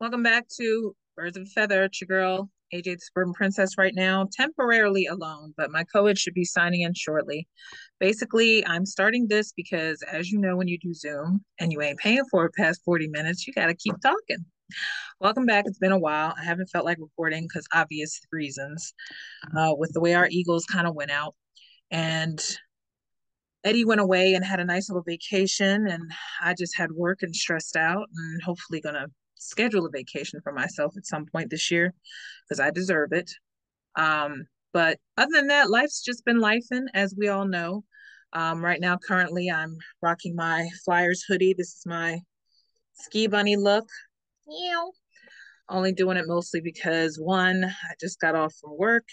Welcome back to Birds of a Feather. It's your girl, AJ the Suburban Princess, right now, temporarily alone, but my co ed should be signing in shortly. Basically, I'm starting this because, as you know, when you do Zoom and you ain't paying for it past 40 minutes, you got to keep talking. Welcome back. It's been a while. I haven't felt like recording because obvious reasons uh, with the way our Eagles kind of went out. And Eddie went away and had a nice little vacation, and I just had work and stressed out, and hopefully gonna schedule a vacation for myself at some point this year because I deserve it. Um, but other than that, life's just been lifing, as we all know. Um, right now, currently, I'm rocking my Flyers hoodie. This is my ski bunny look. Meow. Only doing it mostly because one, I just got off from work.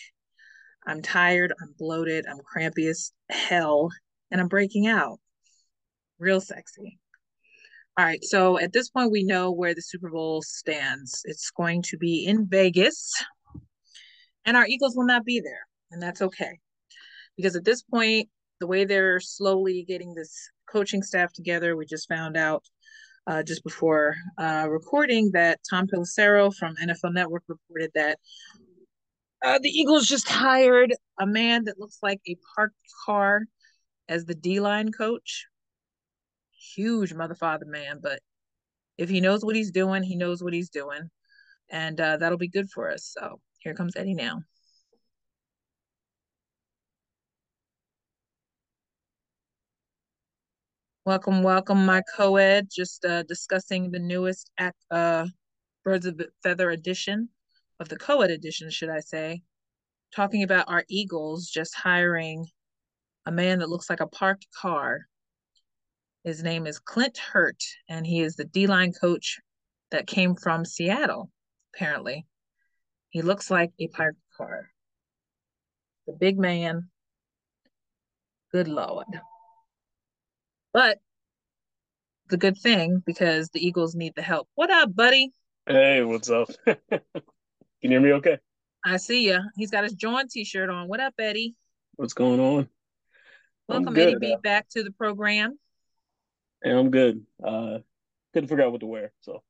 I'm tired, I'm bloated, I'm crampy as hell, and I'm breaking out. Real sexy. All right, so at this point, we know where the Super Bowl stands. It's going to be in Vegas, and our Eagles will not be there, and that's okay. Because at this point, the way they're slowly getting this coaching staff together, we just found out uh, just before uh, recording that Tom Pelissero from NFL Network reported that uh, the Eagles just hired a man that looks like a parked car as the D line coach huge mother father man, but if he knows what he's doing, he knows what he's doing. And uh, that'll be good for us. So here comes Eddie now. Welcome, welcome, my co-ed. Just uh, discussing the newest at uh, Birds of Feather edition of the co-ed edition, should I say? Talking about our Eagles just hiring a man that looks like a parked car his name is Clint Hurtt, and he is the D line coach that came from Seattle, apparently. He looks like a pirate car. The big man. Good Lord. But the good thing because the Eagles need the help. What up, buddy? Hey, what's up? Can you hear me okay? I see you. He's got his John t shirt on. What up, Eddie? What's going on? Welcome, Eddie B, back to the program. And I'm good. Uh, couldn't figure out what to wear, so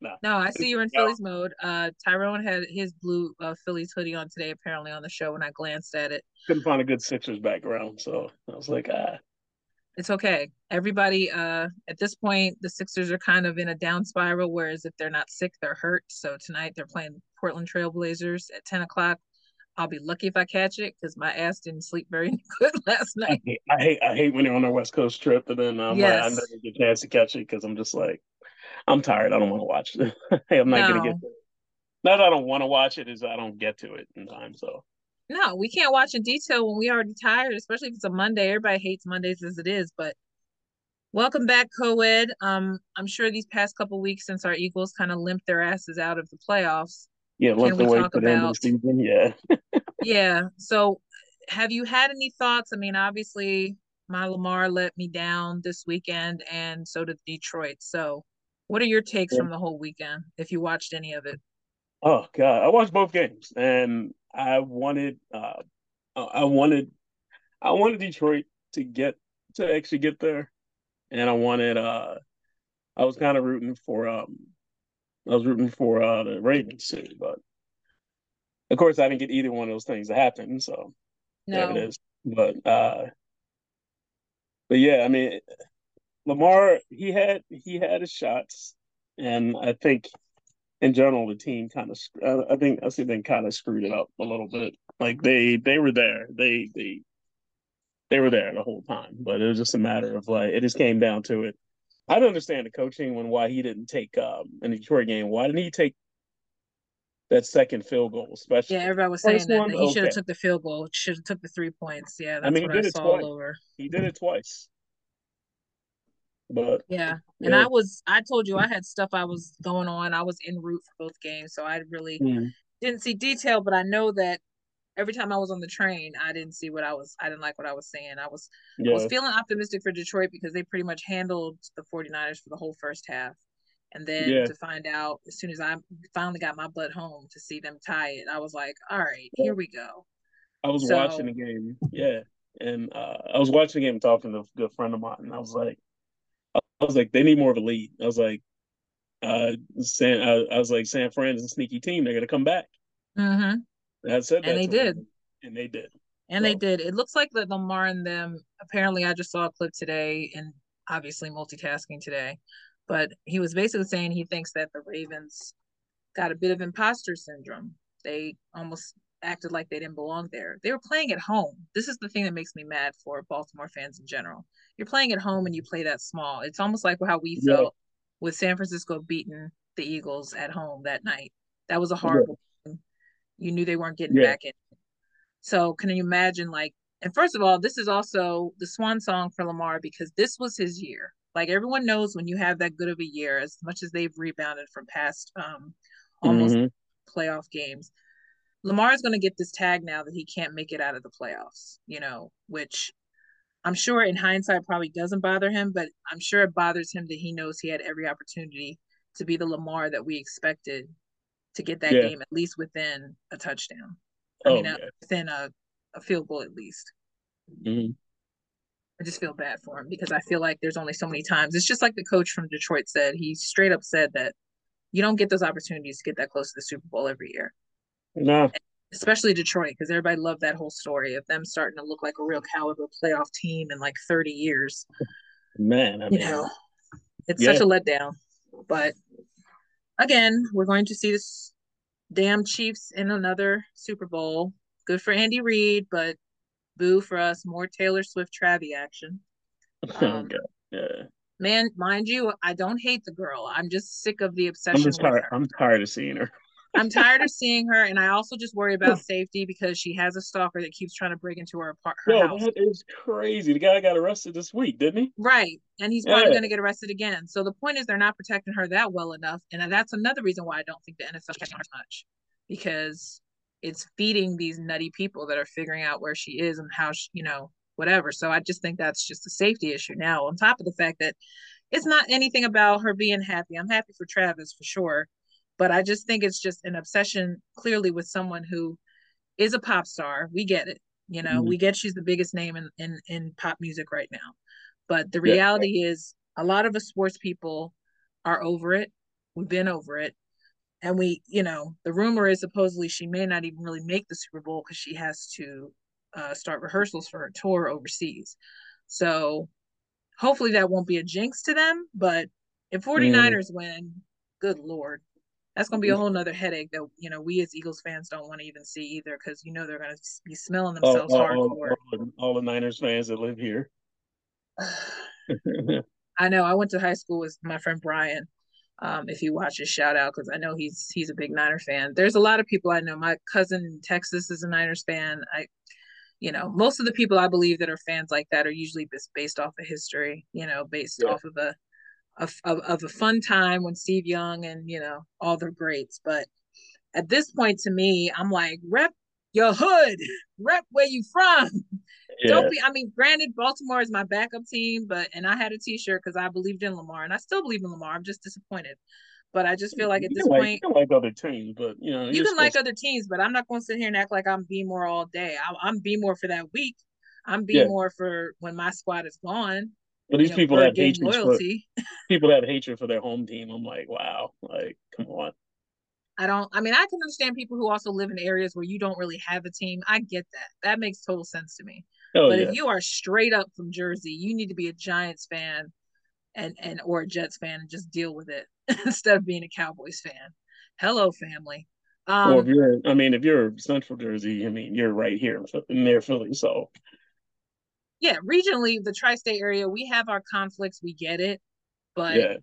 nah. No, I see you're in Phillies mode. Uh, Tyrone had his blue uh, Phillies hoodie on today, apparently on the show. When I glanced at it, couldn't find a good Sixers background, so I was like, ah. It's okay. Everybody, uh, at this point, the Sixers are kind of in a down spiral. Whereas if they're not sick, they're hurt. So tonight they're playing Portland Trailblazers at ten o'clock. I'll be lucky if I catch it because my ass didn't sleep very good last night. I hate, I hate, I hate when you're on a West Coast trip and then um, yes. I, I never get a chance to catch it because I'm just like, I'm tired. I don't want to watch it. Hey, I'm not no. gonna get to it. Not that I don't want to watch it, is I don't get to it in time. So no, we can't watch in detail when we already tired, especially if it's a Monday. Everybody hates Mondays as it is, but welcome back, co-ed. Um, I'm sure these past couple weeks since our Eagles kind of limped their asses out of the playoffs, yeah, can we talk about season? Yeah. yeah. So have you had any thoughts? I mean, obviously my Lamar let me down this weekend and so did Detroit. So what are your takes yeah. from the whole weekend if you watched any of it? Oh god, I watched both games and I wanted uh I wanted I wanted Detroit to get to actually get there and I wanted uh I was kind of rooting for um I was rooting for uh, the Ravens too, but of course I didn't get either one of those things to happen. So no. there it is. But uh, but yeah, I mean, Lamar he had he had his shots, and I think in general the team kind of I think I see they kind of screwed it up a little bit. Like they they were there, they they they were there the whole time, but it was just a matter of like it just came down to it. I don't understand the coaching when why he didn't take um in the Detroit game. Why didn't he take that second field goal, especially? Yeah, everybody was saying that, that, he okay. should have took the field goal. Should have took the three points. Yeah, that's I mean, what I saw all over. He did it twice. But yeah, and yeah. I was I told you I had stuff I was going on. I was en route for both games, so I really mm. didn't see detail, but I know that every time I was on the train, I didn't see what I was I didn't like what I was saying. I was yeah. I was feeling optimistic for Detroit because they pretty much handled the 49ers for the whole first half. And then yeah. to find out as soon as I finally got my butt home to see them tie it, I was like, all right, here we go. I was so, watching the game, yeah. And uh, I was watching the game talking to a good friend of mine, and I was like, I was like, they need more of a lead. I was like, uh, San, I, I was like, San Fran's a sneaky team. They're gonna come back. Mm-hmm. I said and they did, and they did, and so. they did. It looks like that Lamar and them. Apparently, I just saw a clip today, and obviously multitasking today, but he was basically saying he thinks that the Ravens got a bit of imposter syndrome. They almost acted like they didn't belong there. They were playing at home. This is the thing that makes me mad for Baltimore fans in general. You're playing at home and you play that small. It's almost like how we felt yeah. with San Francisco beating the Eagles at home that night. That was a horrible. You knew they weren't getting yeah. back in. So can you imagine like and first of all, this is also the swan song for Lamar because this was his year. Like everyone knows when you have that good of a year, as much as they've rebounded from past um almost mm-hmm. playoff games, Lamar is going to get this tag now that he can't make it out of the playoffs, you know, which I'm sure in hindsight probably doesn't bother him, but I'm sure it bothers him that he knows he had every opportunity to be the Lamar that we expected to get that yeah. game at least within a touchdown. I oh, mean, yeah. within a, a field goal at least. Mm-hmm. I just feel bad for him because I feel like there's only so many times. It's just like the coach from Detroit said. He straight up said that you don't get those opportunities to get that close to the Super Bowl every year. No. Especially Detroit, because everybody loved that whole story of them starting to look like a real caliber playoff team in like 30 years. Man, I mean, you know, it's yeah. such a letdown. But again, we're going to see this damn Chiefs in another Super Bowl. Good for Andy Reid, but boo for us. More Taylor Swift Travie action. Um, yeah. Man, mind you, I don't hate the girl. I'm just sick of the obsession. I'm just tired. I'm tired of seeing her. I'm tired of seeing her, and I also just worry about safety because she has a stalker that keeps trying to break into her apartment. Yo, house. that is crazy. The guy got arrested this week, didn't he? Right, and he's probably yeah. going to get arrested again. So the point is, they're not protecting her that well enough, and that's another reason why I don't think the NFL her much because it's feeding these nutty people that are figuring out where she is and how she, you know, whatever. So I just think that's just a safety issue. Now, on top of the fact that it's not anything about her being happy. I'm happy for Travis for sure but I just think it's just an obsession clearly with someone who is a pop star. We get it. You know, mm-hmm. we get she's the biggest name in, in, in pop music right now. But the reality yeah. is a lot of us sports people are over it. We've been over it. And we, you know, the rumor is supposedly she may not even really make the Super Bowl because she has to uh, start rehearsals for her tour overseas. So hopefully that won't be a jinx to them. But if 49ers mm. win, good Lord, that's going to be a whole nother headache that you know we as Eagles fans don't want to even see either because you know they're going to be smelling themselves all, all, hardcore. All, all, the Niners fans that live here. I know. I went to high school with my friend Brian. Um, if you watch his shout out, because I know he's he's a big Niner fan. There's a lot of people I know. My cousin in Texas is a Niners fan. I, you know, most of the people I believe that are fans like that are usually based, based off of history. You know, based yeah. off of a of, of, of a fun time when Steve Young and you know all the greats. But at this point, to me, I'm like, rep your hood, rep where you from. Yeah. Don't be. I mean, granted, Baltimore is my backup team, but and I had a T-shirt because I believed in Lamar, and I still believe in Lamar. I'm just disappointed. But I just feel like at this like, point, you can like other teams, but you know, you can like other teams, but I'm not going to sit here and act like I'm B more all day. I, am B more for that week. I'm B yeah. more for when my squad is gone. But these you know, people have hatred loyalty. for people have hatred for their home team. I'm like, wow, like come on. I don't. I mean, I can understand people who also live in areas where you don't really have a team. I get that. That makes total sense to me. Oh, but yeah. if you are straight up from Jersey, you need to be a Giants fan, and and or a Jets fan, and just deal with it instead of being a Cowboys fan. Hello, family. Um, or if you're, I mean, if you're Central Jersey, I mean, you're right here in near Philly, so yeah, regionally, the tri-state area, we have our conflicts. We get it, but yeah.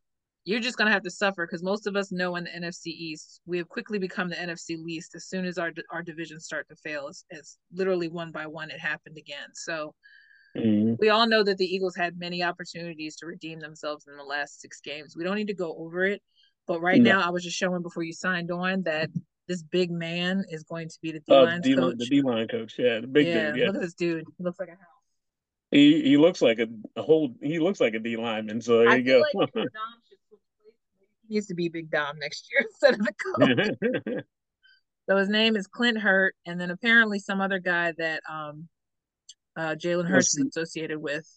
you're just gonna have to suffer because most of us know in the NFC East, we have quickly become the NFC least as soon as our our divisions start to fail. It's, it's literally one by one, it happened again. So. Mm-hmm. We all know that the Eagles had many opportunities to redeem themselves in the last six games. We don't need to go over it, but right no. now, I was just showing before you signed on that this big man is going to be the D line oh, coach. The D line coach, yeah, the big yeah, dude. Yeah, look at this dude. He looks like a house. He he looks like a, a whole. He looks like a D lineman. So there I you go. Like Dom he needs to be Big Dom next year instead of the coach. so his name is Clint Hurtt, and then apparently some other guy that um, uh, Jalen Hurts is associated with.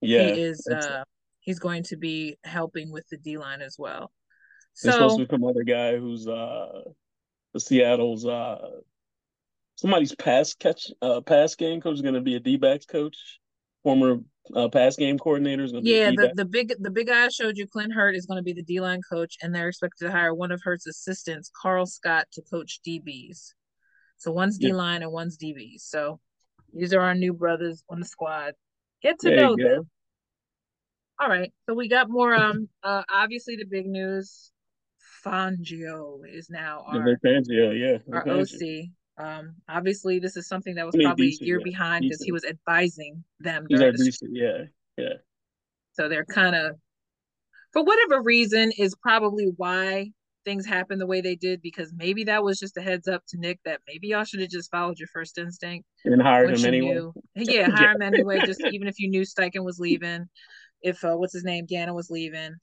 Yeah, he is. Uh, he's going to be helping with the D line as well. There's supposed to be some other guy who's uh the Seattle's uh somebody's pass catch uh pass game coach is going to be a D-backs coach, former uh, pass game coordinator is going to yeah, the, the big the big guy I showed you, Clint Hurtt, is going to be the D line coach, and they're expected to hire one of Hurtt's assistants, Carl Scott, to coach DBs. So one's D line yeah. and one's DBs. So these are our new brothers on the squad. Get to there know them. All right, so we got more. Um, uh, obviously the big news: Fangio is now our Fangio, yeah, our OC. Um, obviously, this is something that was I mean, probably decent, a year yeah. behind because he was advising them. Decent, yeah, yeah. So they're kind of, for whatever reason, is probably why things happened the way they did because maybe that was just a heads up to Nick that maybe y'all should have just followed your first instinct and hired him anyway. Knew. Yeah, hire yeah. him anyway. Just even if you knew Steichen was leaving, if uh, what's his name, Gannon was leaving.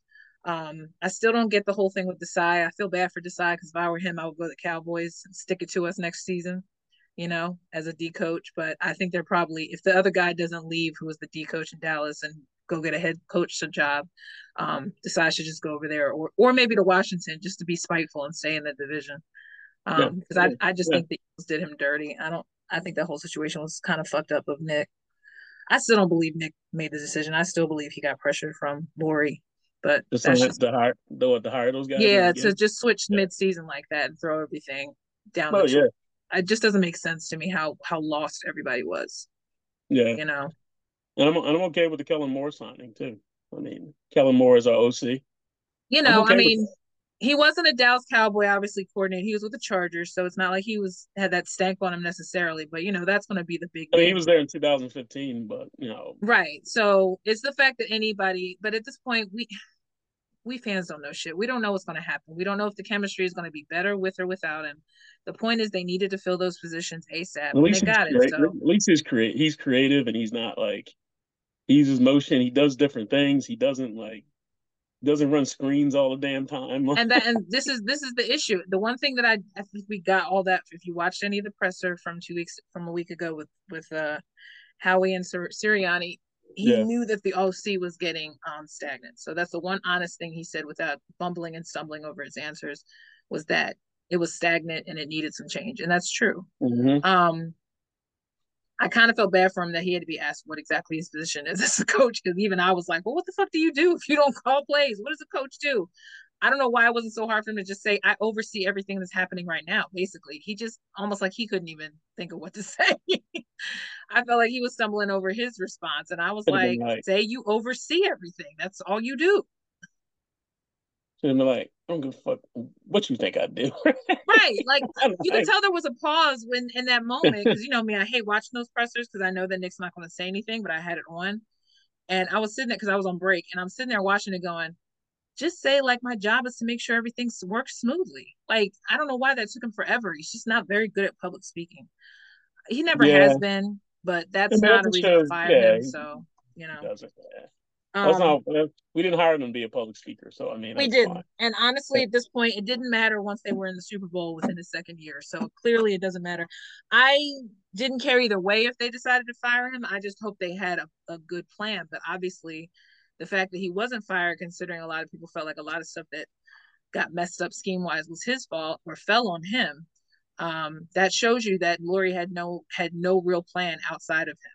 Um, I still don't get the whole thing with Desai. I feel bad for Desai because if I were him, I would go to the Cowboys and stick it to us next season, you know, as a D coach. But I think they're probably if the other guy doesn't leave, who was the D coach in Dallas, and go get a head coach job, um, Desai should just go over there, or or maybe to Washington just to be spiteful and stay in the division. Um, because yeah. I I just yeah. think the Eagles did him dirty. I don't. I think that whole situation was kind of fucked up of Nick. I still don't believe Nick made the decision. I still believe he got pressure from Lurie but just that's just, to hire the to hire those guys. Yeah, to just switch yeah. mid season like that and throw everything down. Oh yeah, it just doesn't make sense to me how how lost everybody was. Yeah, you know. And I'm and I'm okay with the Kellen Moore signing too. I mean, Kellen Moore is our OC. You know, okay I mean, he wasn't a Dallas Cowboy obviously coordinator. He was with the Chargers, so it's not like he was had that stank on him necessarily. But you know, that's going to be the big. I mean, he was there in 2015, but you know, right. So it's the fact that anybody, but at this point, we we fans don't know shit. We don't know what's going to happen. We don't know if the chemistry is going to be better with or without him. The point is, they needed to fill those positions asap. At least they got it. So. At least he's create. He's creative, and he's not like he uses motion. He does different things. He doesn't like doesn't run screens all the damn time. and that and this is this is the issue. The one thing that I I think we got all that if you watched any of the presser from two weeks from a week ago with with uh Howie and Sir, Sirianni, he yeah. knew that the OC was getting um stagnant. So that's the one honest thing he said without bumbling and stumbling over his answers was that it was stagnant and it needed some change. And that's true. Mm-hmm. Um I kind of felt bad for him that he had to be asked what exactly his position is as a coach because even I was like, well, what the fuck do you do if you don't call plays? What does a coach do? I don't know why it wasn't so hard for him to just say, I oversee everything that's happening right now. Basically, he just almost like he couldn't even think of what to say. I felt like he was stumbling over his response. And I was like, like, say you oversee everything. That's all you do. Should have been like, I don't give a fuck what you think I do. right. Like you can tell there was a pause when in that moment because you know me, I hate watching those pressers because I know that Nick's not going to say anything, but I had it on, and I was sitting there because I was on break, and I'm sitting there watching it, going, just say like my job is to make sure everything works smoothly. Like I don't know why that took him forever. He's just not very good at public speaking. He never yeah. has been, but that's not a reason to fire yeah, him. So you know. Yeah. Um, not, we didn't hire them to be a public speaker, so I mean, we didn't. Fine. And honestly, at this point, it didn't matter once they were in the Super Bowl within the second year. So clearly, it doesn't matter. I didn't care either way if they decided to fire him. I just hope they had a, a good plan. But obviously, the fact that he wasn't fired, considering a lot of people felt like a lot of stuff that got messed up scheme wise was his fault or fell on him. Um, that shows you that Lurie had no had no real plan outside of him.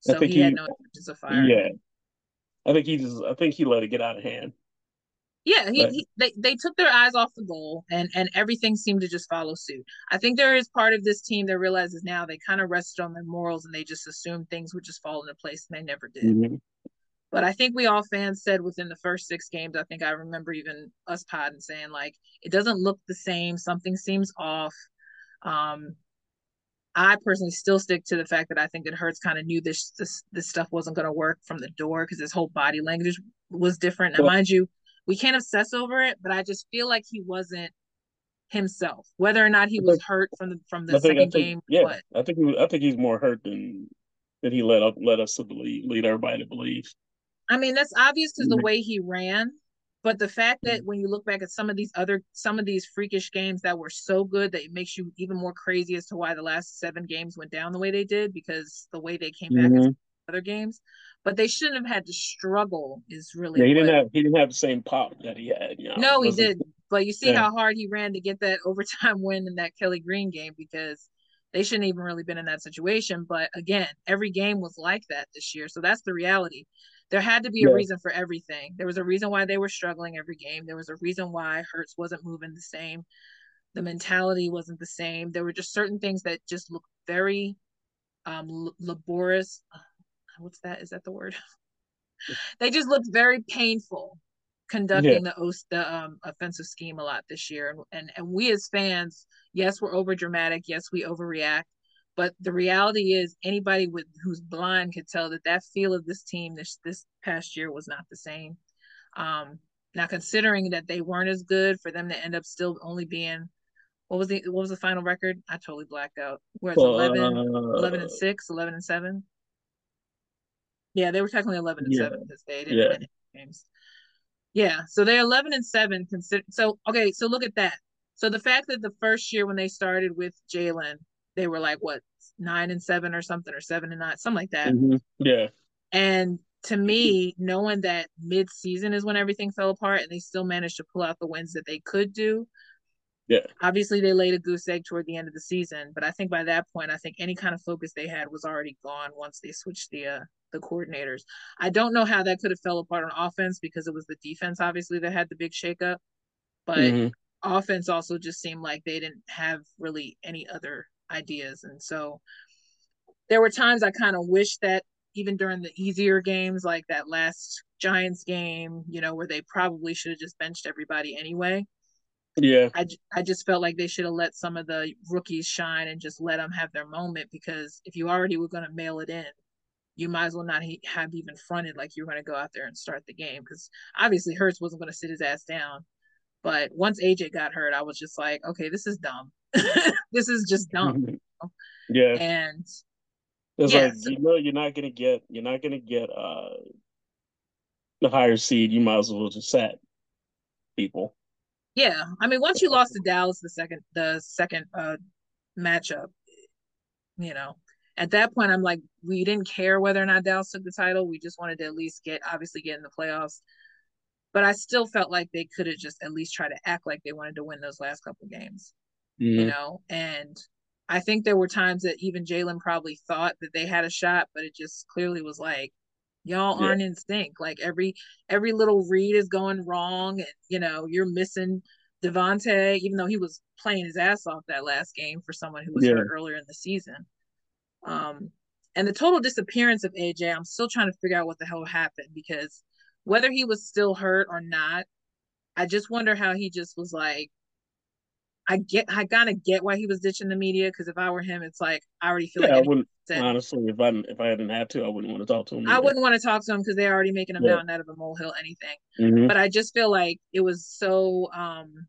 So he, he, had no intentions of firing. Yeah. I think he just I think he let it get out of hand. Yeah, he, he, they they took their eyes off the goal and and everything seemed to just follow suit. I think there is part of this team that realizes now they kind of rested on their morals and they just assumed things would just fall into place and they never did. Mm-hmm. But I think we all fans said within the first six games, I think I remember even us podding saying like it doesn't look the same, something seems off. Um, I personally still stick to the fact that I think that Hurts kind of knew this this this stuff wasn't going to work from the door because his whole body language was different. Now, mind you, we can't obsess over it, but I just feel like he wasn't himself. Whether or not he was hurt from the from the think, second think, game, yeah, but, I think I think he's more hurt than than he let up led us to believe, lead everybody to believe. I mean, that's obvious because the mm-hmm. way he ran. But the fact that mm-hmm. when you look back at some of these other some of these freakish games that were so good that it makes you even more crazy as to why the last seven games went down the way they did because the way they came back mm-hmm. in other games. But they shouldn't have had to struggle. Is really yeah. He didn't have he didn't have the same pop that he had. You know? No, he did. But you see yeah. how hard he ran to get that overtime win in that Kelly Green game because they shouldn't even really been in that situation. But again, every game was like that this year. So that's the reality. There had to be yeah. a reason for everything. There was a reason why they were struggling every game. There was a reason why Hurts wasn't moving the same. The mentality wasn't the same. There were just certain things that just looked very um laborious. What's that? Is that the word? they just looked very painful conducting yeah. the the um, offensive scheme a lot this year, and, and and we as fans, yes, we're over dramatic, yes, we overreact, but the reality is, anybody with who's blind could tell that that feel of this team this this past year was not the same. Um, now, considering that they weren't as good, for them to end up still only being what was the what was the final record? I totally blacked out. Where it's 11, uh, 11 and 6, 11 and 7. Yeah, they were technically 11 and yeah. 7 because they didn't yeah. win games. Yeah, so they're 11 and 7 consider so okay, so look at that. So the fact that the first year when they started with Jalen, they were like what, 9 and 7 or something or 7 and 9, something like that. Mm-hmm. Yeah. And to me, knowing that mid-season is when everything fell apart and they still managed to pull out the wins that they could do, yeah. Obviously, they laid a goose egg toward the end of the season, but I think by that point, I think any kind of focus they had was already gone once they switched the uh, the coordinators. I don't know how that could have fell apart on offense because it was the defense obviously that had the big shakeup, but mm-hmm. offense also just seemed like they didn't have really any other ideas, and so there were times I kind of wish that even during the easier games like that last Giants game, you know, where they probably should have just benched everybody anyway yeah. I, I just felt like they should have let some of the rookies shine and just let them have their moment because if you already were going to mail it in, you might as well not have even fronted like you were going to go out there and start the game because obviously Hurts wasn't going to sit his ass down. But once AJ got hurt, I was just like, okay, this is dumb. this is just dumb. yeah. And it's yeah, like so, you know you're not gonna get you're not gonna get uh the higher seed. You might as well just set people. Yeah, I mean, once you lost to Dallas the second the second uh matchup, you know, at that point I'm like, we didn't care whether or not Dallas took the title. We just wanted to at least get obviously get in the playoffs. But I still felt like they could have just at least tried to act like they wanted to win those last couple games. Mm-hmm. You know, and I think there were times that even Jalen probably thought that they had a shot, but it just clearly was like, y'all yeah. aren't in sync. Like every every little read is going wrong, and you know you're missing DeVonta, even though he was playing his ass off that last game for someone who was yeah. hurt earlier in the season. Um, and the total disappearance of AJ, I'm still trying to figure out what the hell happened because whether he was still hurt or not, I just wonder how he just was like, I get, I kind of get why he was ditching the media because if I were him, it's like I already feel yeah, like I wouldn't honestly if I if I hadn't had to, I wouldn't want to talk to him. Either. I wouldn't want to talk to him because they're already making a yeah. mountain out of a molehill, anything. Mm-hmm. But I just feel like it was so. um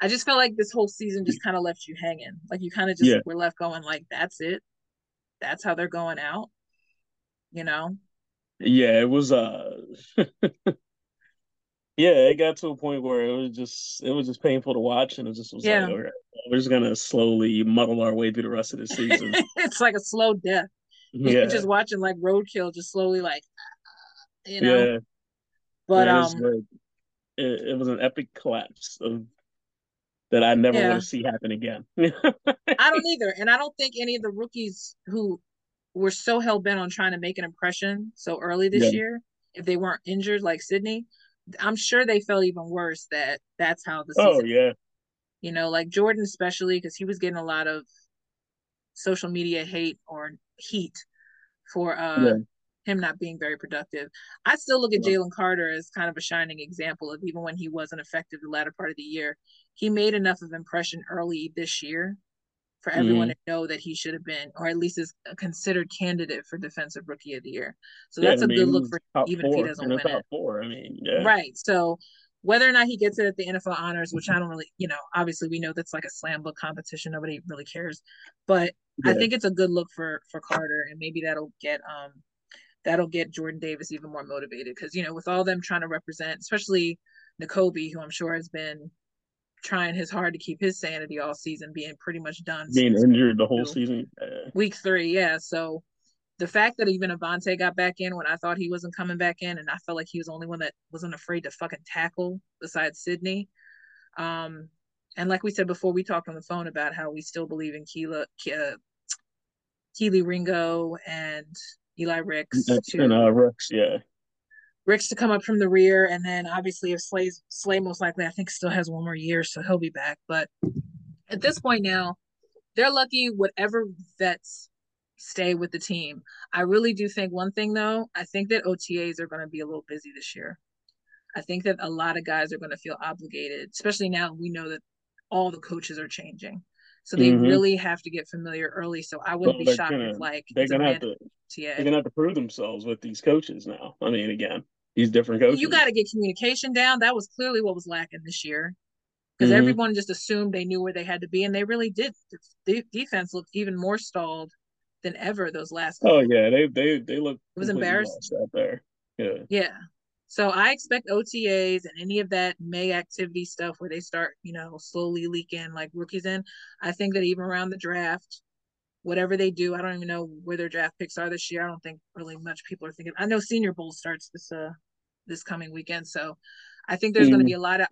I just felt like this whole season just kind of left you hanging. Like you kind of just yeah. were left going like, that's it. That's how they're going out. You know. Yeah, it was. uh yeah, it got to a point where it was just it was just painful to watch, and it just was yeah. like, okay, we're just gonna slowly muddle our way through the rest of the season. it's like a slow death. Yeah. You're just watching like roadkill, just slowly like, you know. Yeah. But yeah, um, it, it, was an epic collapse of that I never yeah. want to see happen again. I don't either, and I don't think any of the rookies who were so hell bent on trying to make an impression so early this year, if they weren't injured like Sydney, I'm sure they felt even worse that that's how the oh, season. Oh yeah. You know, like Jordan especially because he was getting a lot of social media hate or heat for uh yeah. him not being very productive. I still look at yeah. Jalen Carter as kind of a shining example of even when he wasn't effective the latter part of the year, he made enough of impression early this year for everyone mm-hmm. to know that he should have been, or at least is a considered candidate for defensive rookie of the year. So yeah, that's a mean, good look for even if he doesn't win it. Four. I mean, yeah. Right. So whether or not he gets it at the NFL honors, which I don't really, you know, obviously we know that's like a slam book competition. Nobody really cares, but yeah. I think it's a good look for for Carter, and maybe that'll get um that'll get Jordan Davis even more motivated because you know with all them trying to represent, especially Nakobe, who I'm sure has been trying his hard to keep his sanity all season, being pretty much done. Being injured the whole season. Week three, yeah. So the fact that even Avonte got back in when I thought he wasn't coming back in, and I felt like he was the only one that wasn't afraid to fucking tackle besides Sydney. Um, and like we said before, we talked on the phone about how we still believe in Keela, uh, Kelee Ringo and Eli Ricks. And uh, Ricks, yeah. Ricks to come up from the rear, and then obviously if Slay's Slay most likely I think still has one more year, so he'll be back. But at this point now, they're lucky whatever vets stay with the team. I really do think one thing though, I think that OTAs are going to be a little busy this year. I think that a lot of guys are going to feel obligated, especially now we know that all the coaches are changing. So they mm-hmm. really have to get familiar early. So I wouldn't well, be shocked gonna, if like they're gonna have to TA. they're gonna have to prove themselves with these coaches now. I mean, again, these different coaches. You got to get communication down. That was clearly what was lacking this year because mm-hmm. everyone just assumed they knew where they had to be, and they really did. The defense looked even more stalled than ever those last. Oh yeah, they they they look. It was embarrassing out there. Yeah. Yeah. So I expect OTAs and any of that May activity stuff where they start, you know, slowly leaking like rookies in. I think that even around the draft, whatever they do, I don't even know where their draft picks are this year. I don't think really much people are thinking. I know Senior Bowl starts this uh this coming weekend, so I think there's mm. going to be a lot of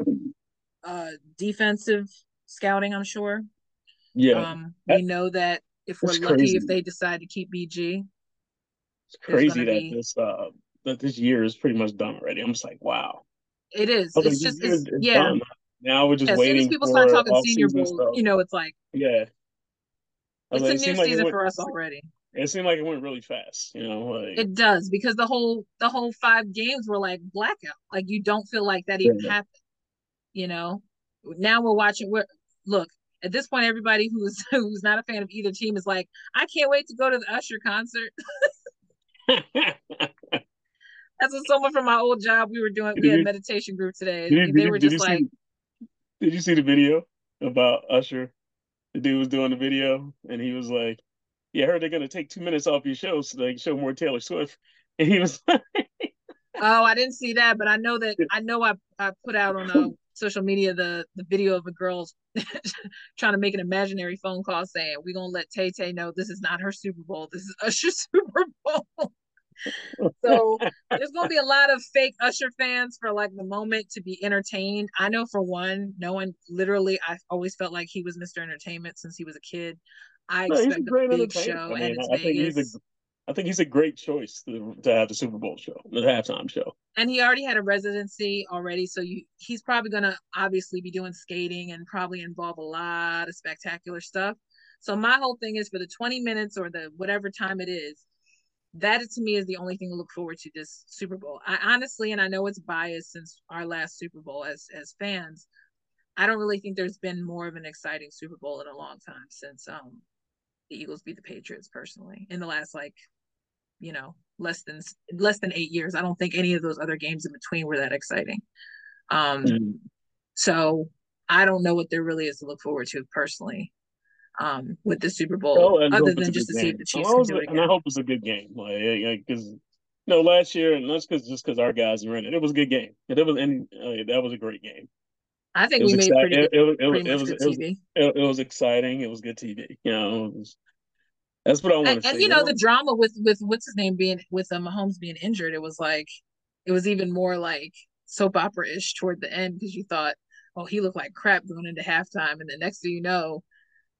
uh defensive scouting. I'm sure. Yeah. Um, we know that if we're lucky, crazy. if they decide to keep BG, it's crazy that be... this uh that this year is pretty much done already. I'm just like, wow. It is. It's like, just it's, it's yeah. Done. Now we're just as waiting. As soon as people start talking senior bowl, stuff. you know, it's like yeah. It's like, a new season went, for us already. It seemed like it went really fast, you know. Like, it does because the whole the whole five games were like blackout. Like you don't feel like that even yeah. happened. You know. Now we're watching. We're look at this point. Everybody who's who's not a fan of either team is like, I can't wait to go to the Usher concert. That's what someone from my old job we were doing. We had meditation group today. Did, they were just like. See, did you see the video about Usher? The dude was doing the video, and he was like, "Yeah, I heard they're gonna take two minutes off your show so they can show more Taylor Swift." And he was like, "Oh, I didn't see that, but I know that I know I I put out on uh, social media the the video of a girl trying to make an imaginary phone call saying, "We're gonna let Tay Tay know this is not her Super Bowl. This is Usher's Super Bowl." so there's gonna be a lot of fake Usher fans for like the moment to be entertained. I know for one, no one literally I always felt like he was Mr. Entertainment since he was a kid. I no, expect a, a big show I mean, and it's I Vegas. Think he's a, I think he's a great choice to, to have the Super Bowl show, the halftime show. And he already had a residency already, so you he's probably gonna obviously be doing skating and probably involve a lot of spectacular stuff. So my whole thing is for the 20 minutes or the whatever time it is, that to me is the only thing to look forward to this Super Bowl. I honestly, and I know it's biased since our last Super Bowl as as fans, I don't really think there's been more of an exciting Super Bowl in a long time since um the Eagles beat the Patriots personally in the last like, you know, less than less than eight years. I don't think any of those other games in between were that exciting. Um mm-hmm. so I don't know what there really is to look forward to personally um, with the Super Bowl, oh, other than just to game. see if the Chiefs can do it. And I hope it's a good game, like because you know last year, and that's because just because our guys were in it, it was a good game. It was any uh, that was a great game. I think we made exci- pretty, it, it, it, pretty it, was, it, was, it, was exciting. It was good TV. You know, was, that's what I want to And you know, the drama with with what's his name being with uh, Mahomes being injured, it was like it was even more like soap opera ish toward the end because you thought, oh, he looked like crap going into halftime, and the next thing you know,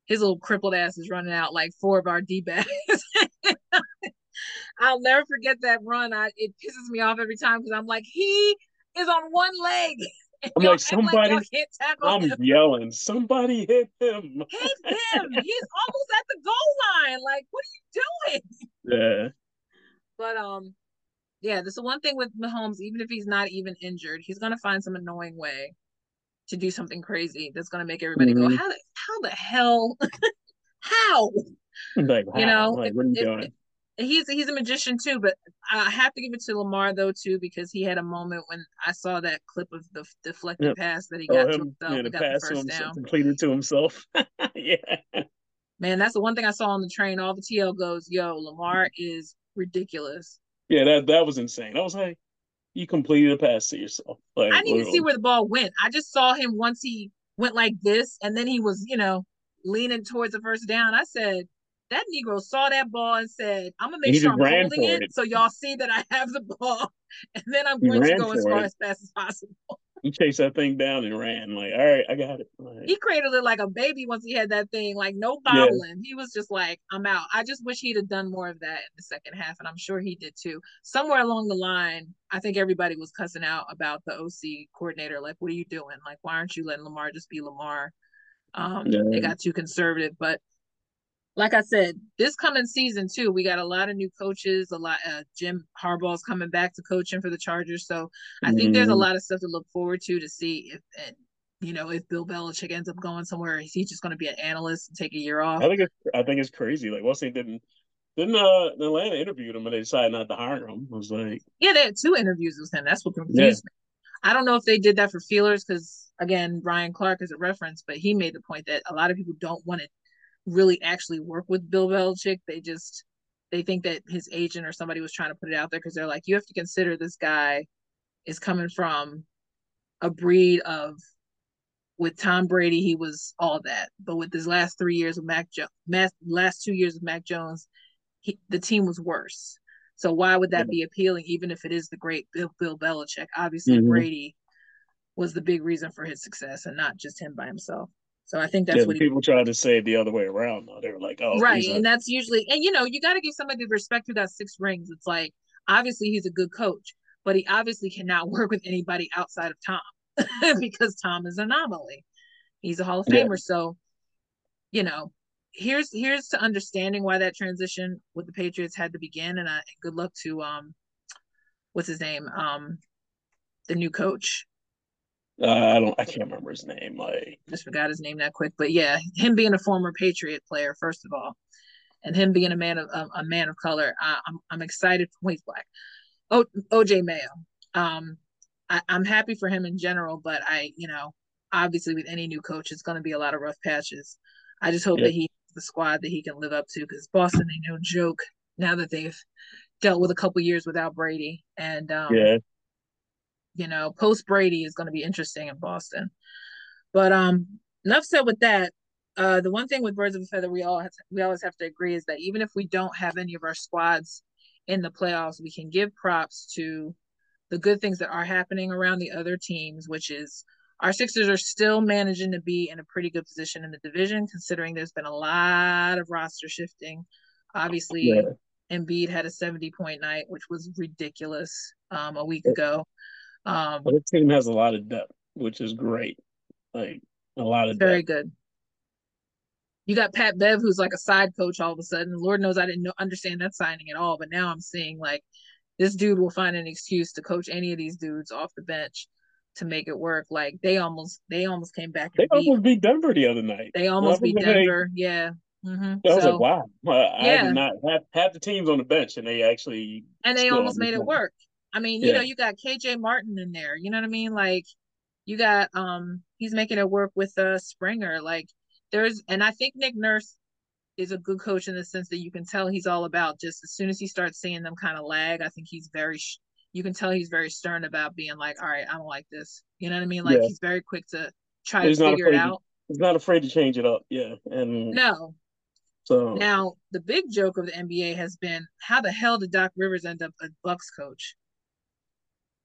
his little crippled ass is running out like four of our D backs. I'll never forget that run. I it pisses me off every time because I'm like, he is on one leg. I'm like, somebody, like I'm him. yelling, somebody hit him. Hit him. He's almost at the goal line. Like, what are you doing? Yeah. But um, yeah, this is one thing with Mahomes, even if he's not even injured, he's gonna find some annoying way to do something crazy that's going to make everybody mm-hmm. go, how the, how the hell, how? Like, you know, like, what are you it, doing? It, he's he's a magician too, but I have to give it to Lamar though too because he had a moment when I saw that clip of the deflected yep. pass that he oh, got oh, to himself, yeah, the pass the to down, completed to himself. yeah, man, that's the one thing I saw on the train. All the TL goes, "Yo, Lamar is ridiculous." Yeah, that that was insane. I was like, you completed a pass to yourself. Like, I didn't even see where the ball went. I just saw him once he went like this, and then he was, you know, leaning towards the first down. I said, that Negro saw that ball and said, I'm gonna make sure I'm holding it, it, so y'all see that I have the ball, and then I'm going to go as far it. as fast as possible. he chased that thing down and ran. Like, all right, I got it. Like, he cradled it like a baby once he had that thing. Like no bobbling. Yeah. He was just like, I'm out. I just wish he'd have done more of that in the second half, and I'm sure he did too. Somewhere along the line, I think everybody was cussing out about the OC coordinator. Like, what are you doing? Like, why aren't you letting Lamar just be Lamar? Um, yeah. They got too conservative, but like I said, this coming season too, we got a lot of new coaches. A lot. Uh, Jim Harbaugh's coming back to coaching for the Chargers, so I think mm-hmm. there's a mm-hmm. lot of stuff to look forward to to see if and you know if Bill Belichick ends up going somewhere, is he just going to be an analyst and take a year off? I think it's I think it's crazy. Like once they didn't didn't uh Atlanta interviewed him and they decided not to hire him. I was like, yeah, they had two interviews with him. That's what confused yeah. me. I don't know if they did that for feelers because again, Ryan Clark is a reference, but he made the point that a lot of people don't want to really actually work with Bill Belichick. They just they think that his agent or somebody was trying to put it out there because they're like, you have to consider this guy is coming from a breed of with Tom Brady, he was all that. But with his last three years of Mac Jones, last two years of Mac Jones, he, the team was worse. So why would that be appealing, even if it is the great Bill, Bill Belichick? Obviously, mm-hmm. Brady was the big reason for his success, and not just him by himself. So I think that's yeah, what people try to say the other way around. Though they're like, "Oh, right," and that's usually, and you know, you got to give somebody the respect who got six rings. It's like obviously he's a good coach, but he obviously cannot work with anybody outside of Tom because Tom is an anomaly. He's a Hall of Famer, yeah. so you know, here's here's to understanding why that transition with the Patriots had to begin, and uh, good luck to um, what's his name, um, the new coach. Uh, I don't. I can't remember his name. Like, just forgot his name that quick. But yeah, him being a former Patriot player, first of all, and him being a man of a, a man of color, I, I'm, I'm excited. For, he's black. Oh, OJ Mayo. Um, I, I'm happy for him in general, but I, you know, obviously with any new coach, it's going to be a lot of rough patches. I just hope yeah. that he the squad that he can live up to because Boston ain't no joke now that they've dealt with a couple years without Brady and um, yeah you know, post Brady is going to be interesting in Boston. But um, enough said with that. Uh, the one thing with birds of a feather we all have to, we always have to agree is that even if we don't have any of our squads in the playoffs, we can give props to the good things that are happening around the other teams, which is our Sixers are still managing to be in a pretty good position in the division, considering there's been a lot of roster shifting. Obviously, yeah. Embiid had a 70 point night, which was ridiculous um, a week ago. Um, the team has a lot of depth, which is great. Like a lot of very depth. good. You got Pat Bev, who's like a side coach all of a sudden. Lord knows I didn't know, understand that signing at all, but now I'm seeing like this dude will find an excuse to coach any of these dudes off the bench to make it work. Like they almost they almost came back. they beat, almost beat Denver the other night. They almost beat Denver. They, yeah. Mm-hmm. I was so, like, wow. I yeah. did not have half the teams on the bench, and they actually and they almost made it work. I mean, you know, you got KJ Martin in there. You know what I mean? Like you got um he's making it work with uh Springer. Like there's and I think Nick Nurse is a good coach in the sense that you can tell he's all about just as soon as he starts seeing them kind of lag, I think he's very you can tell he's very stern about being like, all right, I don't like this. You know what I mean? Like yeah. he's very quick to try he's to figure it out. he's not afraid to change it up. Yeah. And no. So now the big joke of the NBA has been how the hell did Doc Rivers end up a Bucks coach?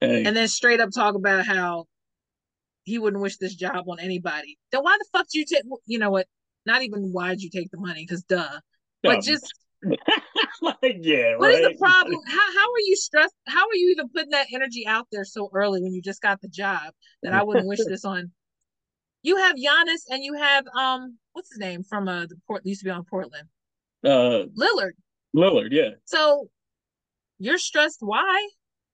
Hey. And then straight up talk about how he wouldn't wish this job on anybody. Then why the fuck did you take? You know what? Not even why did you take the money? Because duh. No. But just like, yeah. What right? is the problem? How how are you stressed? How are you even putting that energy out there so early when you just got the job that I wouldn't wish this on? You have Giannis and you have um what's his name from uh the port used to be on Portland. Uh Lillard. Lillard, yeah. So you're stressed. Why?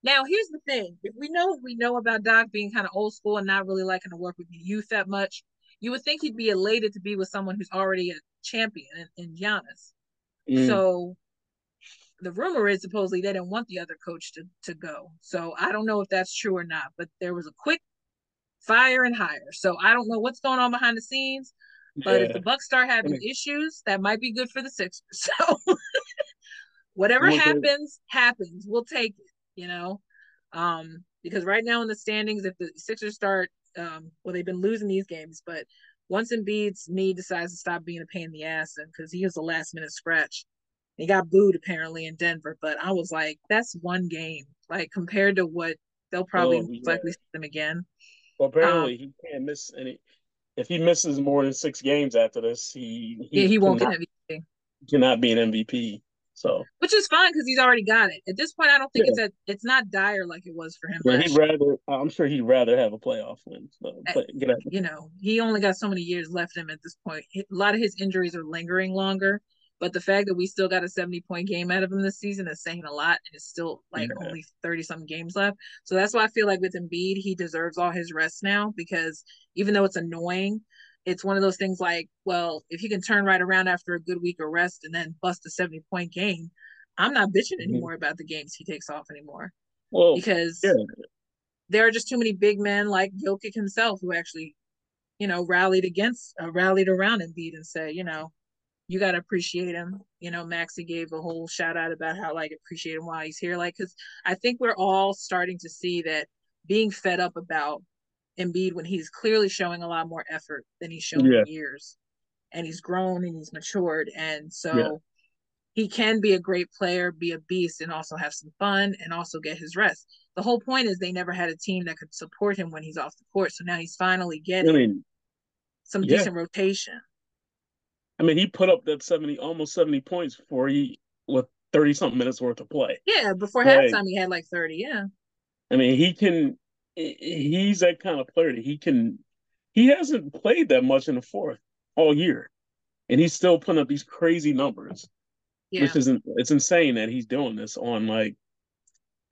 Now, here's the thing: if we know we know about Doc being kind of old school and not really liking to work with the youth that much, you would think he'd be elated to be with someone who's already a champion in, in Giannis. Mm. So the rumor is supposedly they didn't want the other coach to to go. So I don't know if that's true or not, but there was a quick fire and hire. So I don't know what's going on behind the scenes. But yeah. if the Bucks start having mm. issues, that might be good for the Sixers. So whatever happens, happens. We'll take it you know, um, because right now in the standings, if the Sixers start, um, well, they've been losing these games, but once Embiid's knee decides to stop being a pain in the ass, and because he was a last minute scratch, he got booed apparently in Denver. But I was like, that's one game, like compared to what they'll probably oh, yeah. likely see them again. Well, apparently um, he can't miss any. If he misses more than six games after this, he, he yeah he won't get MVP. Cannot be an MVP. So which is fine because he's already got it. At this point, I don't think yeah. it's a, it's not dire like it was for him. Yeah, he'd rather. I'm sure he'd rather have a playoff win. So, eh, you know, he only got so many years left him at this point. A lot of his injuries are lingering longer, but the fact that we still got a 70 point game out of him this season is saying a lot, and it's still like yeah. only 30 some games left. So that's why I feel like with Embiid, he deserves all his rest now because even though it's annoying it's one of those things like, well, if he can turn right around after a good week of rest and then bust a 70 point game, I'm not bitching mm-hmm. anymore mm-hmm. about the games he takes off anymore. Well, because yeah. there are just too many big men like Jokic himself who actually, you know, rallied against, uh, rallied around Embiid and said, you know, you got to appreciate him. You know, Maxey gave a whole shout out about how like appreciate him while he's here. Like, cause I think we're all starting to see that being fed up about Embiid when he's clearly showing a lot more effort than he's shown yeah. in years. And he's grown and he's matured. And so yeah. he can be a great player, be a beast, and also have some fun and also get his rest. The whole point is they never had a team that could support him when he's off the court. So now he's finally getting I mean, some yeah. decent rotation. I mean, he put up that 70, almost 70 points before he, with 30 something minutes worth of play. Yeah, before like, halftime, he had like 30. Yeah. I mean, he can, he's that kind of player that he can. He hasn't played that much in the fourth all year, and he's still putting up these crazy numbers. Yeah. Which isn't it's insane that he's doing this on like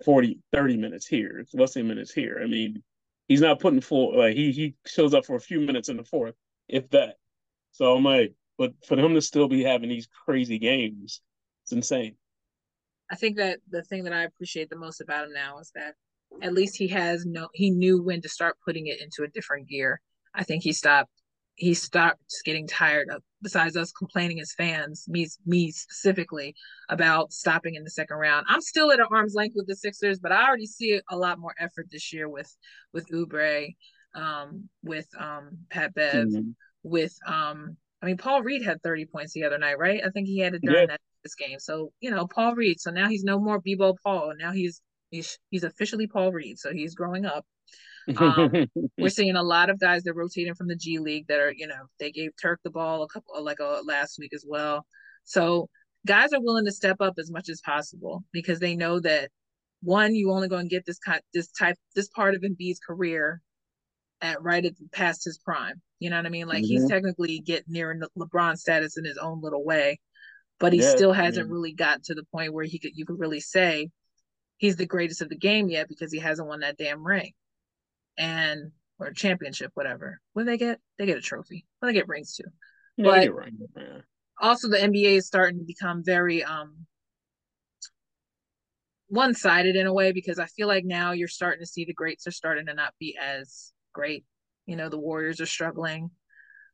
40, 30 minutes here. It's less than minutes here. I mean, he's not putting full like he he shows up for a few minutes in the fourth, if that. So I'm like, but for him to still be having these crazy games, it's insane. I think that the thing that I appreciate the most about him now is that at least he has no he knew when to start putting it into a different gear. I think he stopped he stopped getting tired of besides us complaining as fans, me me specifically, about stopping in the second round. I'm still at an arm's length with the Sixers, but I already see a lot more effort this year with with Oubre, um, with um Pat Bev, mm-hmm. with um I mean Paul Reed had 30 points the other night, right? I think he had it during yeah. that this game. So, you know, Paul Reed. So now he's no more B-Ball Paul. Now he's He's he's officially Paul Reed, so he's growing up. Um, we're seeing a lot of guys that are rotating from the G League that are, you know, they gave Turk the ball a couple like a last week as well. So guys are willing to step up as much as possible because they know that one, you only going to get this kind, this type, this part of Embiid's career at right at past his prime. You know what I mean? Like mm-hmm. he's technically getting near LeBron status in his own little way, but he yeah, still hasn't really gotten to the point where he could you could really say he's the greatest of the game yet because he hasn't won that damn ring and or championship, whatever. What do they get? They get a trophy. Well, they get rings too. Yeah, but yeah. also the NBA is starting to become very um one-sided in a way because I feel like now you're starting to see the greats are starting to not be as great. You know, the Warriors are struggling.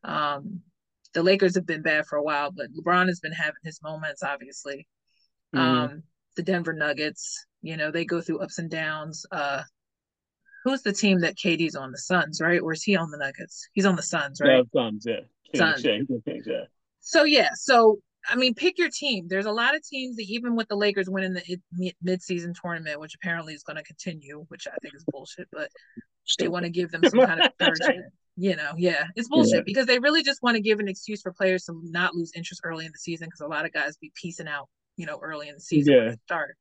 Um the Lakers have been bad for a while, but LeBron has been having his moments, obviously. Mm-hmm. Um, the Denver Nuggets, you know, they go through ups and downs. Uh, who's the team that KD's on? The Suns, right? Or is he on the Nuggets? He's on the Suns, right? Yeah, Suns, yeah. Suns. yeah. So yeah, so I mean, pick your team. There's a lot of teams that even with the Lakers winning the mid-season tournament, which apparently is going to continue, which I think is bullshit, but they want to give them some kind of encouragement. You know, yeah, it's bullshit yeah. because they really just want to give an excuse for players to not lose interest early in the season because a lot of guys be piecing out, you know, early in the season yeah. start.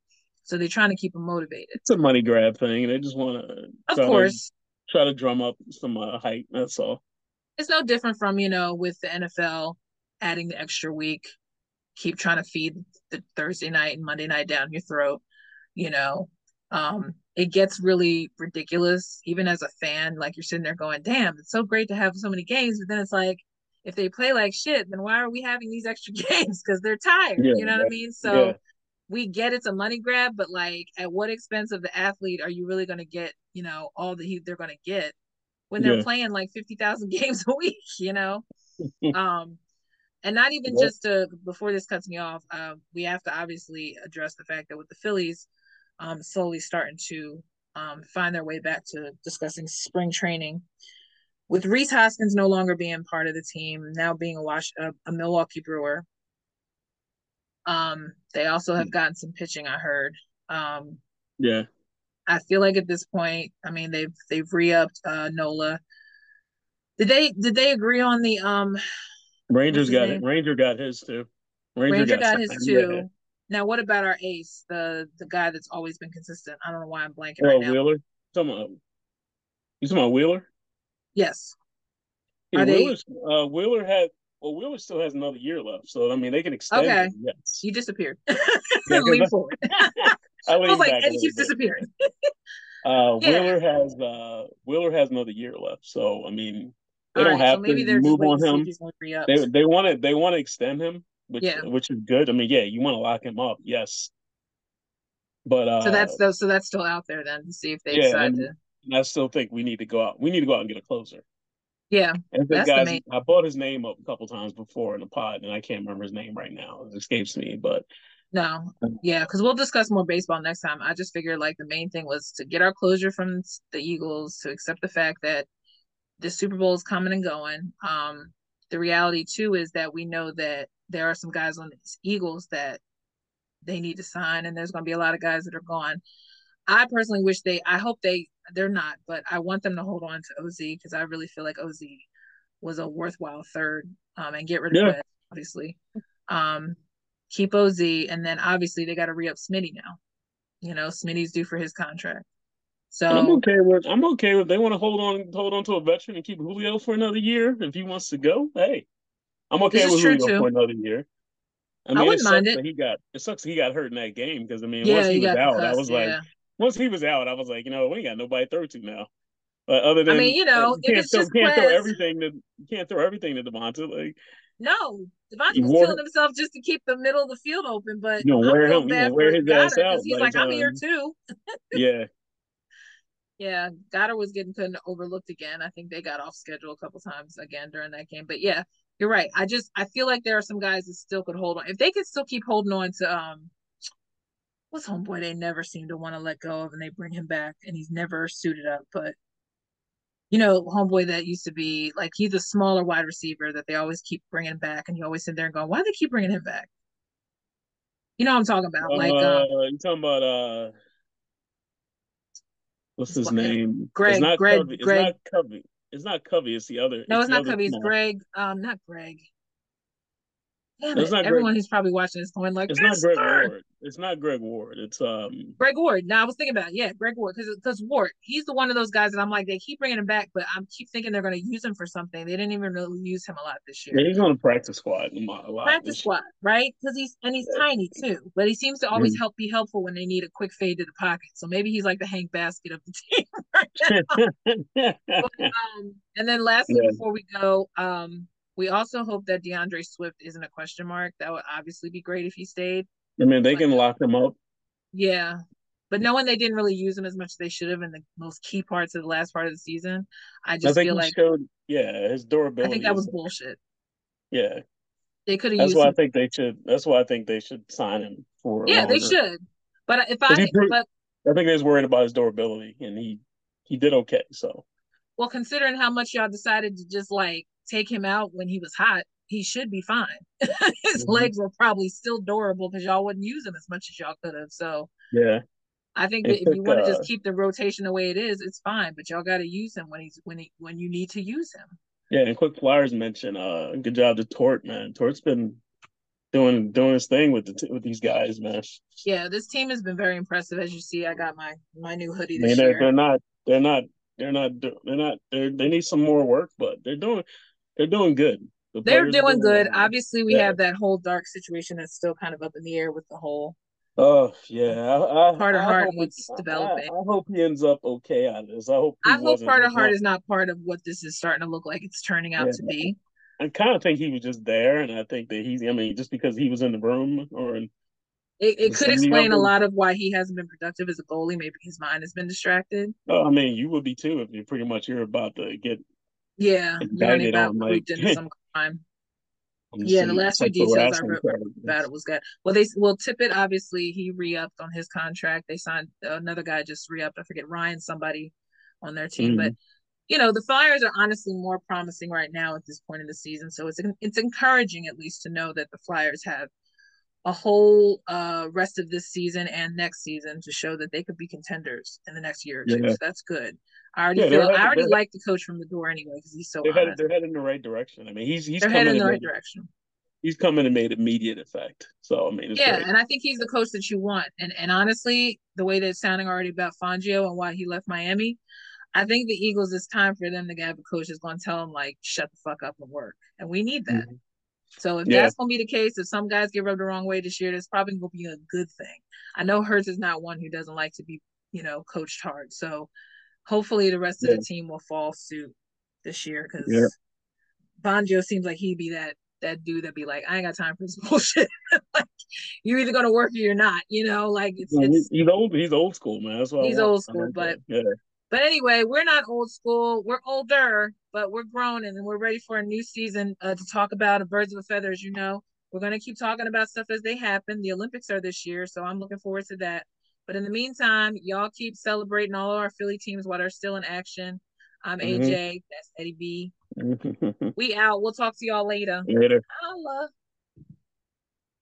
So they're trying to keep them motivated. It's a money grab thing. They just want to, of course, to, try to drum up some uh, hype. That's all. It's no different from you know with the NFL adding the extra week, keep trying to feed the Thursday night and Monday night down your throat. You know, um, it gets really ridiculous. Even as a fan, like you're sitting there going, "Damn, it's so great to have so many games," but then it's like, if they play like shit, then why are we having these extra games? Because they're tired. Yeah, you know what I mean? So. We get it's a money grab, but like at what expense of the athlete are you really going to get, you know, all that he, they're going to get when they're yeah. playing like 50,000 games a week, you know? um, and not even just to, before this cuts me off, uh, we have to obviously address the fact that with the Phillies um, slowly starting to um, find their way back to discussing spring training. with Rhys Hoskins no longer being part of the team, now being a Wash a, a Milwaukee Brewer. Um, they also have gotten some pitching. I heard. Um, yeah. I feel like at this point, I mean they've they've re-upped uh, Nola. Did they did they agree on the um? Rangers got name? it. Ranger got his too. Ranger, Ranger got, got his too. Yeah. Now, what about our ace, the the guy that's always been consistent? I don't know why I'm blanking oh, right now. Wheeler. About, you talking about Wheeler? Yes. Yeah, Wheeler's, uh, Wheeler had well, Wheeler still has another year left, so I mean they can extend. Okay, him, yes. He disappeared. yeah, Lean forward. I, I was like, and he keeps bit. disappearing. uh, yeah. Wheeler has uh, Wheeler has another year left, so I mean they All don't right, have so maybe to move on him. They they want to they want to extend him, which yeah. which is good. I mean, yeah, you want to lock him up, yes. But uh, so that's so that's still out there then to see if they yeah, decide to. I still think we need to go out. We need to go out and get a closer. Yeah, and the guys, I brought his name up a couple times before in the pod, and I can't remember his name right now. It escapes me, but no, yeah, because we'll discuss more baseball next time. I just figured like the main thing was to get our closure from the Eagles to accept the fact that the Super Bowl is coming and going. Um, the reality too is that we know that there are some guys on the Eagles that they need to sign, and there's going to be a lot of guys that are gone. I personally wish they. I hope they. They're not, but I want them to hold on to Oz because I really feel like Oz was a worthwhile third, um, and get rid of yeah. it. Obviously, um, keep Oz, and then obviously they got to re up Smitty now. You know, Smitty's due for his contract. So and I'm okay with I'm okay with they want to hold on hold on to a veteran and keep Julio for another year if he wants to go. Hey, I'm okay with Julio too. for another year. I mean, I wouldn't it mind it. He got it sucks he got hurt in that game because I mean yeah, once he, he was out, I was yeah. like once he was out, I was like, you know, we ain't got nobody to throw to now. But other than I mean, you know, you can't, throw, can't throw everything to can't throw everything to DeVonta. Like no, DeVonta was killing himself just to keep the middle of the field open. But you know, wear him, you know, wear his ass out. He's like, I'm here too. yeah. Yeah, Goedert was getting kind of overlooked again. I think they got off schedule a couple times again during that game. But yeah, you're right. I just I feel like there are some guys that still could hold on. If they could still keep holding on to um what's homeboy they never seem to want to let go of and they bring him back and he's never suited up. But you know, homeboy that used to be like he's a smaller wide receiver that they always keep bringing back, and you always sit there and go, why do they keep bringing him back? You know what I'm talking about? Uh, like, um, you talking about uh, what's his name? Greg. It's not Greg. Covey. It's Greg. not Covey. It's not Covey. It's the other. No, it's, it's not Covey. It's Greg. Um, not Greg. Damn it. Everyone Greg, who's probably watching is going like, it's not Greg Ward. It's not Greg Ward. It's um Greg Ward. Now I was thinking about it. yeah, Greg Ward because because Ward he's the one of those guys that I'm like they keep bringing him back, but I keep thinking they're going to use him for something. They didn't even really use him a lot this year. Yeah, he's on the practice squad a lot. Practice squad, right? Because he's and he's yeah. tiny too, but he seems to always mm-hmm. help be helpful when they need a quick fade to the pocket. So maybe he's like the Hank Baskett of the team. but, um, and then lastly, yeah. before we go, um, we also hope that D'Andre Swift isn't a question mark. That would obviously be great if he stayed. I mean, they but, can lock him up. Yeah. But knowing they didn't really use him as much as they should have in the most key parts of the last part of the season, I just I feel like showed, yeah, his durability. I think that was bullshit. Yeah. They could have That's why him. I think they should that's why I think they should sign him for Yeah, longer. they should. But if I but I think they was worried about his durability and he he did okay, so well considering how much y'all decided to just like take him out when he was hot, he should be fine. His mm-hmm. legs were probably still durable because y'all wouldn't use him as much as y'all could have. So yeah, I think that if you want to uh, just keep the rotation the way it is, it's fine. But y'all got to use him when he's when he when you need to use him. Yeah, and quick flyers mention. Uh, good job to Tort, man. Tort's been doing doing his thing with the t- with these guys, man. Yeah, this team has been very impressive. As you see, I got my my new hoodie this I mean, they're, year. They're not they're not they're not they're not they're, they need some more work, but they're doing they're doing good. The they're doing good. Well. Obviously, we yeah. have that whole dark situation that's still kind of up in the air with the whole. Oh yeah, I, I, Carter I Hart what's developing. I, hope he ends up okay on this. I hope. I hope Carter Hart is not part of what this is starting to look like. It's turning out yeah. to be. I kind of think he was just there, and I think that he's. I mean, just because he was in the room or in. It, it could explain a lot of why he hasn't been productive as a goalie. Maybe his mind has been distracted. Oh, I mean, you would be too if you pretty much you're about to get yeah, learning about like, into some crime. Yeah, the last few details I wrote about it was good. Well, they well Tippett obviously he re-upped on his contract. They signed another guy just re-upped. I forget Ryan somebody on their team, mm-hmm. but you know, the Flyers are honestly more promising right now at this point in the season. So it's it's encouraging at least to know that the Flyers have a whole uh rest of this season and next season to show that they could be contenders in the next year or two. Yeah. So that's good. I already yeah, feel I already like the coach from the door anyway because he's so they're headed, they're headed in the right direction. I mean he's he's they're headed in the right direction. He's coming and made immediate effect. So I mean Yeah, great. and I think he's the coach that you want. And and honestly, the way that it's sounding already about Fangio and why he left Miami, I think the Eagles it's time for them to have a coach that's gonna tell them like shut the fuck up and work. And we need that. Mm-hmm. So if yeah. that's gonna be the case, if some guys get rubbed the wrong way this year, that's probably gonna be a good thing. I know Hurts is not one who doesn't like to be, you know, coached hard. So hopefully the rest yeah. of the team will fall suit this year because yeah. Fangio seems like he'd be that that dude that'd be like, I ain't got time for this bullshit. like you're either gonna work or you're not, you know, like it's, it's he's old he's old school, man. That's what he's old school, but yeah. But anyway, we're not old school. We're older, but we're grown and we're ready for a new season uh, to talk about a birds of a feather. As you know, we're going to keep talking about stuff as they happen. The Olympics are this year, so I'm looking forward to that. But in the meantime, y'all keep celebrating all our Philly teams while they're still in action. I'm mm-hmm. AJ. That's Eddie B. we out. We'll talk to y'all later. Later. Holla.